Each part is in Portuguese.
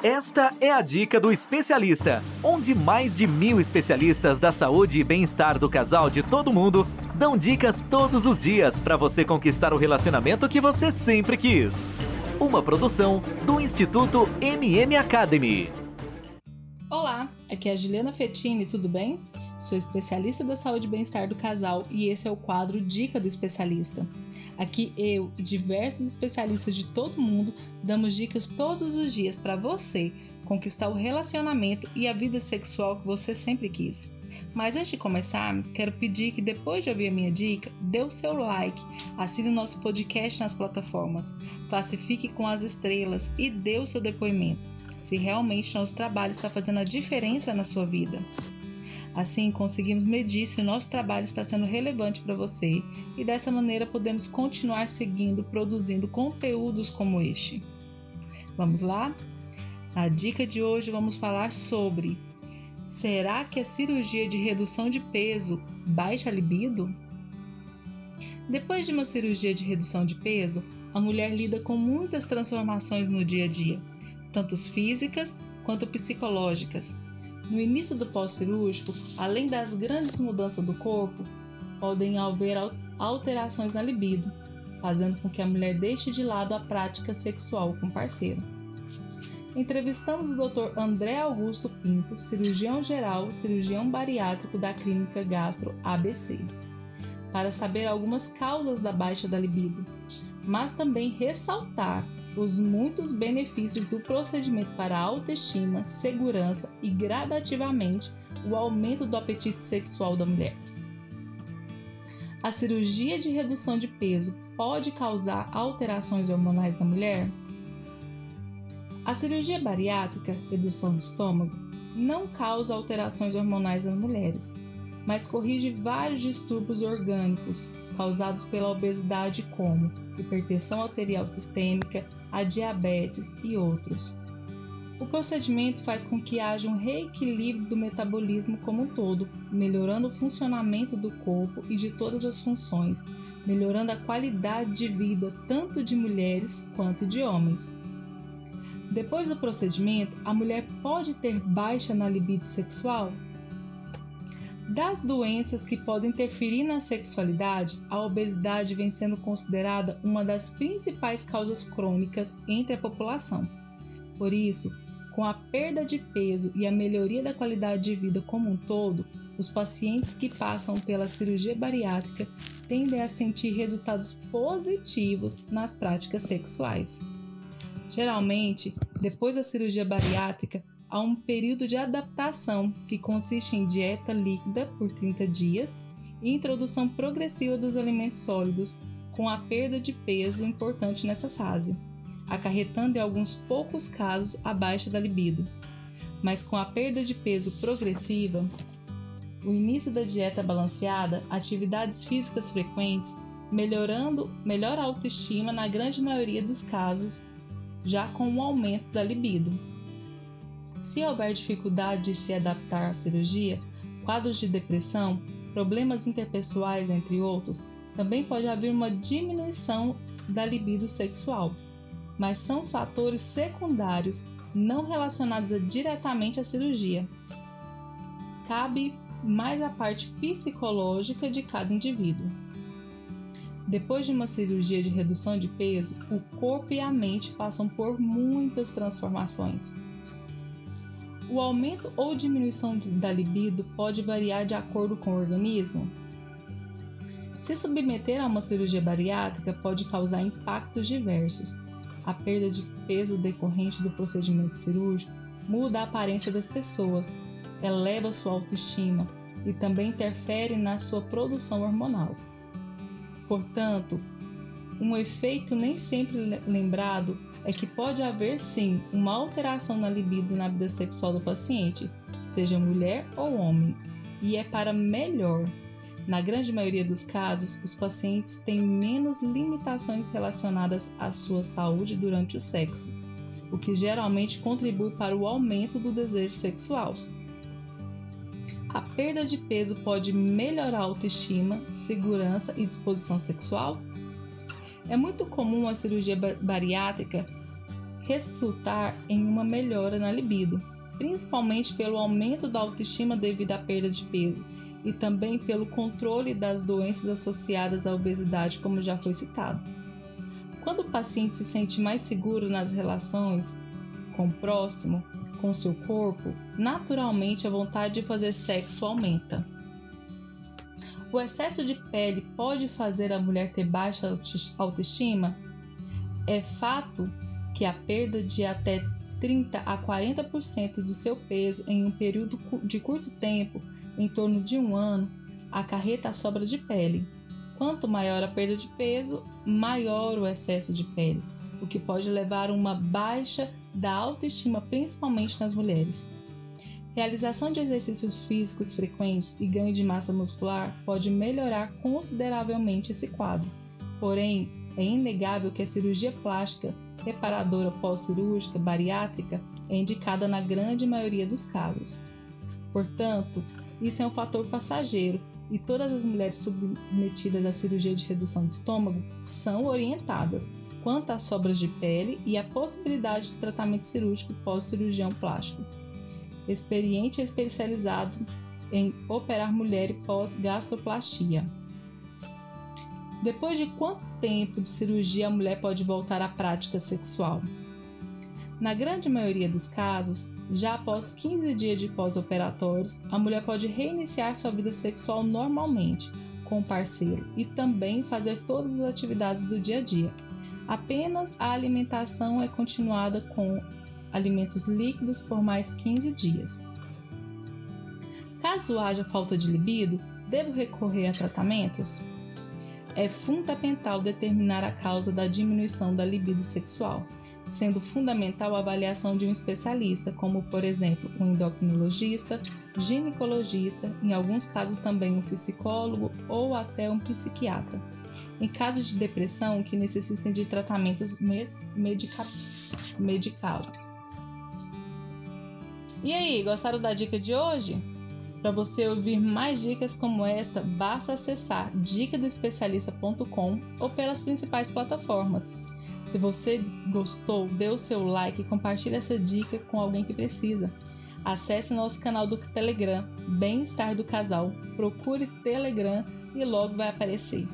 Esta é a dica do especialista, onde mais de mil especialistas da saúde e bem-estar do casal de todo mundo dão dicas todos os dias para você conquistar o relacionamento que você sempre quis. Uma produção do Instituto MM Academy. Olá, aqui é a Juliana Fettini, tudo bem? Sou especialista da saúde e bem-estar do casal e esse é o quadro Dica do Especialista. Aqui eu e diversos especialistas de todo mundo damos dicas todos os dias para você conquistar o relacionamento e a vida sexual que você sempre quis. Mas antes de começarmos, quero pedir que depois de ouvir a minha dica, dê o seu like, assine o nosso podcast nas plataformas, classifique com as estrelas e dê o seu depoimento se realmente nosso trabalho está fazendo a diferença na sua vida. Assim, conseguimos medir se nosso trabalho está sendo relevante para você e dessa maneira podemos continuar seguindo produzindo conteúdos como este. Vamos lá? Na dica de hoje vamos falar sobre: será que a cirurgia de redução de peso baixa a libido? Depois de uma cirurgia de redução de peso, a mulher lida com muitas transformações no dia a dia tanto físicas quanto psicológicas. No início do pós-cirúrgico, além das grandes mudanças do corpo, podem haver alterações na libido, fazendo com que a mulher deixe de lado a prática sexual com o parceiro. Entrevistamos o Dr. André Augusto Pinto, cirurgião geral, cirurgião bariátrico da clínica Gastro ABC, para saber algumas causas da baixa da libido, mas também ressaltar os muitos benefícios do procedimento para a autoestima, segurança e gradativamente o aumento do apetite sexual da mulher. A cirurgia de redução de peso pode causar alterações hormonais na mulher? A cirurgia bariátrica, redução de estômago, não causa alterações hormonais nas mulheres, mas corrige vários distúrbios orgânicos causados pela obesidade, como hipertensão arterial sistêmica, a diabetes e outros. O procedimento faz com que haja um reequilíbrio do metabolismo como um todo, melhorando o funcionamento do corpo e de todas as funções, melhorando a qualidade de vida tanto de mulheres quanto de homens. Depois do procedimento, a mulher pode ter baixa na libido sexual? Das doenças que podem interferir na sexualidade, a obesidade vem sendo considerada uma das principais causas crônicas entre a população. Por isso, com a perda de peso e a melhoria da qualidade de vida como um todo, os pacientes que passam pela cirurgia bariátrica tendem a sentir resultados positivos nas práticas sexuais. Geralmente, depois da cirurgia bariátrica, há um período de adaptação que consiste em dieta líquida por 30 dias e introdução progressiva dos alimentos sólidos, com a perda de peso importante nessa fase, acarretando em alguns poucos casos a baixa da libido. Mas com a perda de peso progressiva, o início da dieta balanceada, atividades físicas frequentes, melhorando melhor a autoestima na grande maioria dos casos, já com o aumento da libido. Se houver dificuldade de se adaptar à cirurgia, quadros de depressão, problemas interpessoais, entre outros, também pode haver uma diminuição da libido sexual, mas são fatores secundários não relacionados diretamente à cirurgia. Cabe mais a parte psicológica de cada indivíduo. Depois de uma cirurgia de redução de peso, o corpo e a mente passam por muitas transformações. O aumento ou diminuição da libido pode variar de acordo com o organismo. Se submeter a uma cirurgia bariátrica pode causar impactos diversos. A perda de peso decorrente do procedimento cirúrgico muda a aparência das pessoas, eleva sua autoestima e também interfere na sua produção hormonal. Portanto, um efeito nem sempre lembrado é que pode haver sim uma alteração na libido na vida sexual do paciente, seja mulher ou homem, e é para melhor. Na grande maioria dos casos, os pacientes têm menos limitações relacionadas à sua saúde durante o sexo, o que geralmente contribui para o aumento do desejo sexual. A perda de peso pode melhorar a autoestima, segurança e disposição sexual? É muito comum a cirurgia bariátrica resultar em uma melhora na libido, principalmente pelo aumento da autoestima devido à perda de peso e também pelo controle das doenças associadas à obesidade, como já foi citado. Quando o paciente se sente mais seguro nas relações com o próximo, com seu corpo, naturalmente a vontade de fazer sexo aumenta. O excesso de pele pode fazer a mulher ter baixa autoestima? É fato que a perda de até 30 a 40% de seu peso em um período de curto tempo, em torno de um ano, acarreta a sobra de pele. Quanto maior a perda de peso, maior o excesso de pele, o que pode levar a uma baixa da autoestima, principalmente nas mulheres. Realização de exercícios físicos frequentes e ganho de massa muscular pode melhorar consideravelmente esse quadro. Porém, é inegável que a cirurgia plástica reparadora pós-cirúrgica bariátrica é indicada na grande maioria dos casos. Portanto, isso é um fator passageiro e todas as mulheres submetidas à cirurgia de redução de estômago são orientadas quanto às sobras de pele e a possibilidade de tratamento cirúrgico pós-cirurgião plástico. Experiente e especializado em operar mulher pós-gastroplastia. Depois de quanto tempo de cirurgia a mulher pode voltar à prática sexual? Na grande maioria dos casos, já após 15 dias de pós-operatórios, a mulher pode reiniciar sua vida sexual normalmente com o parceiro e também fazer todas as atividades do dia a dia. Apenas a alimentação é continuada com alimentos líquidos por mais 15 dias. Caso haja falta de libido, devo recorrer a tratamentos? é fundamental determinar a causa da diminuição da libido sexual, sendo fundamental a avaliação de um especialista, como por exemplo um endocrinologista, ginecologista, em alguns casos também um psicólogo ou até um psiquiatra. Em casos de depressão que necessitem de tratamentos me medica medical. E aí, gostaram da dica de hoje? Para você ouvir mais dicas como esta, basta acessar dicadoespecialista.com ou pelas principais plataformas. Se você gostou, dê o seu like e compartilhe essa dica com alguém que precisa. Acesse nosso canal do Telegram, Bem-Estar do Casal. Procure Telegram e logo vai aparecer.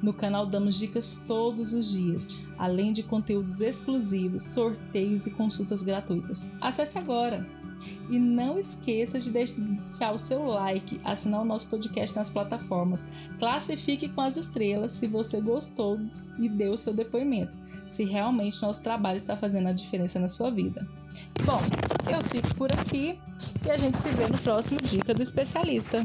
No canal damos dicas todos os dias, além de conteúdos exclusivos, sorteios e consultas gratuitas. Acesse agora! E não esqueça de deixar o seu like, assinar o nosso podcast nas plataformas. Classifique com as estrelas se você gostou e deu o seu depoimento, se realmente nosso trabalho está fazendo a diferença na sua vida. Bom, eu fico por aqui e a gente se vê no próximo Dica do Especialista.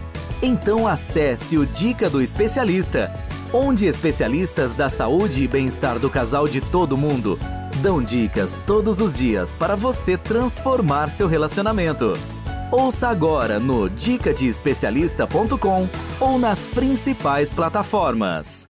Então acesse o Dica do Especialista onde especialistas da saúde e bem-estar do casal de todo mundo dão dicas todos os dias para você transformar seu relacionamento. Ouça agora no dicadeespecialista.com ou nas principais plataformas.